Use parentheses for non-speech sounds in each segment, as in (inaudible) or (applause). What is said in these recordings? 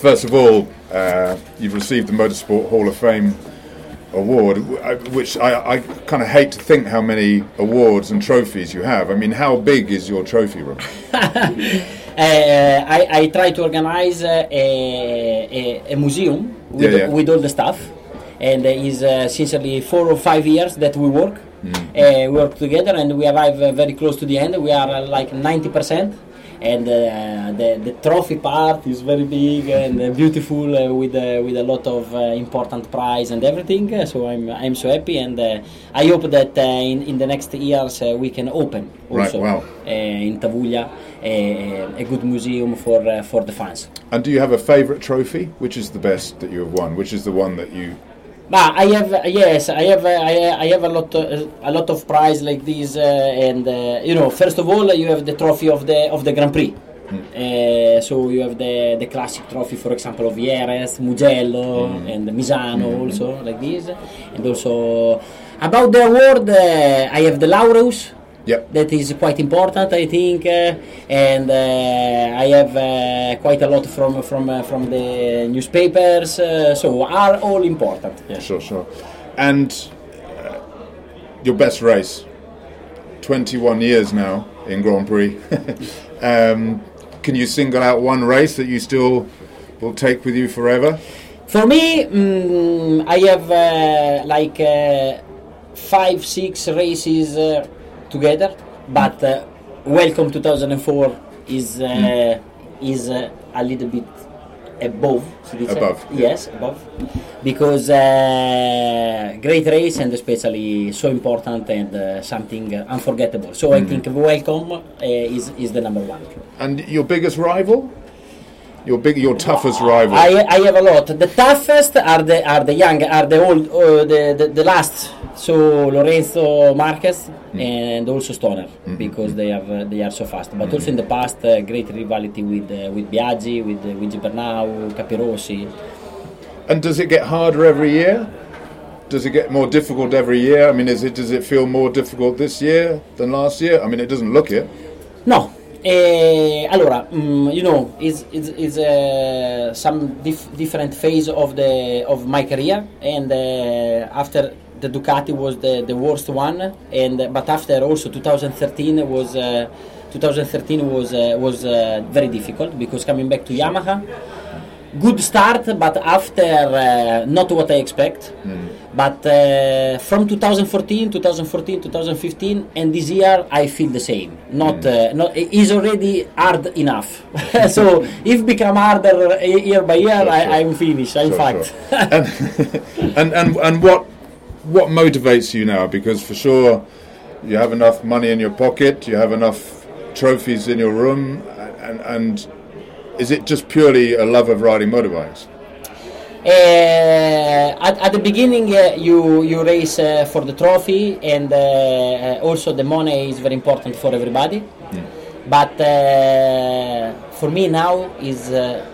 First of all, uh, you've received the Motorsport Hall of Fame award, uh, which I, I kind of hate to think how many awards and trophies you have. I mean, how big is your trophy room? (laughs) Uh, I, I try to organize uh, a, a, a museum with, Yeah, yeah. with all the stuff, and uh, is uh, sincerely four or five years that we work. Mm. Uh, we work together, and we arrive uh, very close to the end. We are uh, like ninety percent, and uh, the the trophy part is very big and uh, beautiful uh, with uh, with a lot of uh, important prize and everything. Uh, so I'm I'm so happy, and uh, I hope that uh, in in the next years uh, we can open Right, also wow. uh, in Tavullia a, a good museum for uh, for the fans. And do you have a favourite trophy? Which is the best that you have won? Which is the one that you But I have uh, yes, I have uh, I, I have a lot uh, a lot of prize like this, uh, and uh, you know, first of all, you have the trophy of the of the Grand Prix. Uh, so you have the the classic trophy, for example, of Jerez, Mugello, and Misano, also like this, and also about the award, uh, I have the Laureus. Yep. That is quite important, I think, uh, and uh, I have uh, quite a lot from from uh, from the newspapers. Uh, so are all important. Yes. Sure, sure. And your best race, 21 years now in Grand Prix. (laughs) um, can you single out one race that you still will take with you forever? For me, mm, I have uh, like uh, five, six races uh, together, but uh, Welkom 2004 is uh, is uh, a little bit above. Above, yeah. Yes, above, because uh, great race and especially so important and uh, something uh, unforgettable. So I think Welkom uh, is is the number one. And your biggest rival? Your big, your toughest rival? I, I have a lot. The toughest are the are the young, are the old, uh, the, the the last. So Lorenzo Marquez and also Stoner because they have uh, they are so fast. But also in the past, uh, great rivalry with uh, with Biaggi, with uh, Luigi Bernau, Capirossi. And does it get harder every year? Does it get more difficult every year? I mean, is it does it feel more difficult this year than last year? I mean, it doesn't look it. No. Eh, allora, mm, you know, it's, it's, it's uh, some dif- different phase of the of my career, and uh, after the Ducati was the, the worst one, and but after also 2013 was uh, 2013 was uh, was uh, very difficult because coming back to Yamaha, good start, but after uh, not what I expect. But uh, from 2014, 2014, 2015, and this year I feel the same. Not, uh, not is already hard enough. (laughs) so if become harder uh, year by year, Sure, I, sure. I'm finished. I'm Sure, fucked. and, (laughs) and and and what what motivates you now? Because for sure, you have enough money in your pocket, you have enough trophies in your room, and and is it just purely a love of riding motorbikes? Uh, at, at the beginning, uh, you you race uh, for the trophy, and uh, uh, also the money is very important for everybody. But uh, for me now is uh,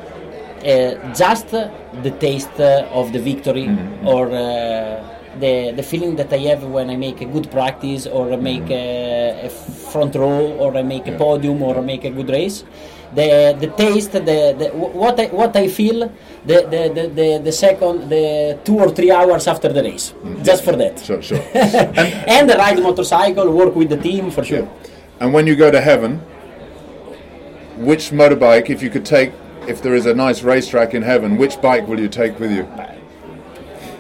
uh, just the taste of the victory or uh, the the feeling that I have when I make a good practice or make a, a front row or I make a podium or I make a good race. The the taste, the, the what I what I feel, the the, the, the, the second, the two or three hours after the race, mm-hmm. just for that. Sure, sure. (laughs) and and ride motorcycle, work with the team for sure. And when you go to heaven, which motorbike, if you could take, if there is a nice racetrack in heaven, which bike will you take with you?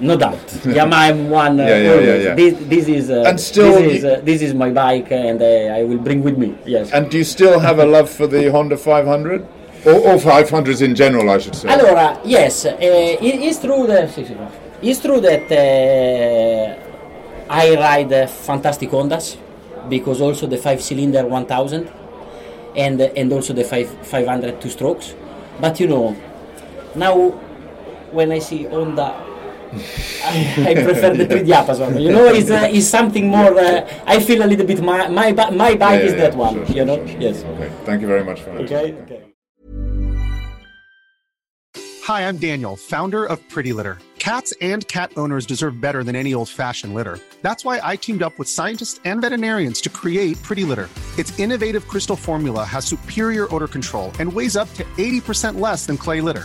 No doubt. (laughs) Yamaha M1. Uh, Yeah, yeah, yeah, yeah. This, this is uh, And still this is, uh, this is my bike, and uh, I will bring with me. Yes. And do you still have a love for the Honda 500? Or, or 500s in general, I should say. Allora, yes, uh, it, it's true that it's true that uh, I ride fantastic Hondas because also the five-cylinder 1000, and and also the five, 500 two strokes. But you know, now when I see Honda, I, I prefer the three diapason. You know, it's, uh, it's something more. Uh, I feel a little bit my my, my bike Yeah, is yeah, that yeah, one. sure, sure, you know, sure, sure. yes. Okay. Thank you very much for that. Okay. Okay. Hi, I'm Daniel, founder of Pretty Litter. Cats and cat owners deserve better than any old fashioned litter. That's why I teamed up with scientists and veterinarians to create Pretty Litter. Its innovative crystal formula has superior odor control and weighs up to 80% less than clay litter.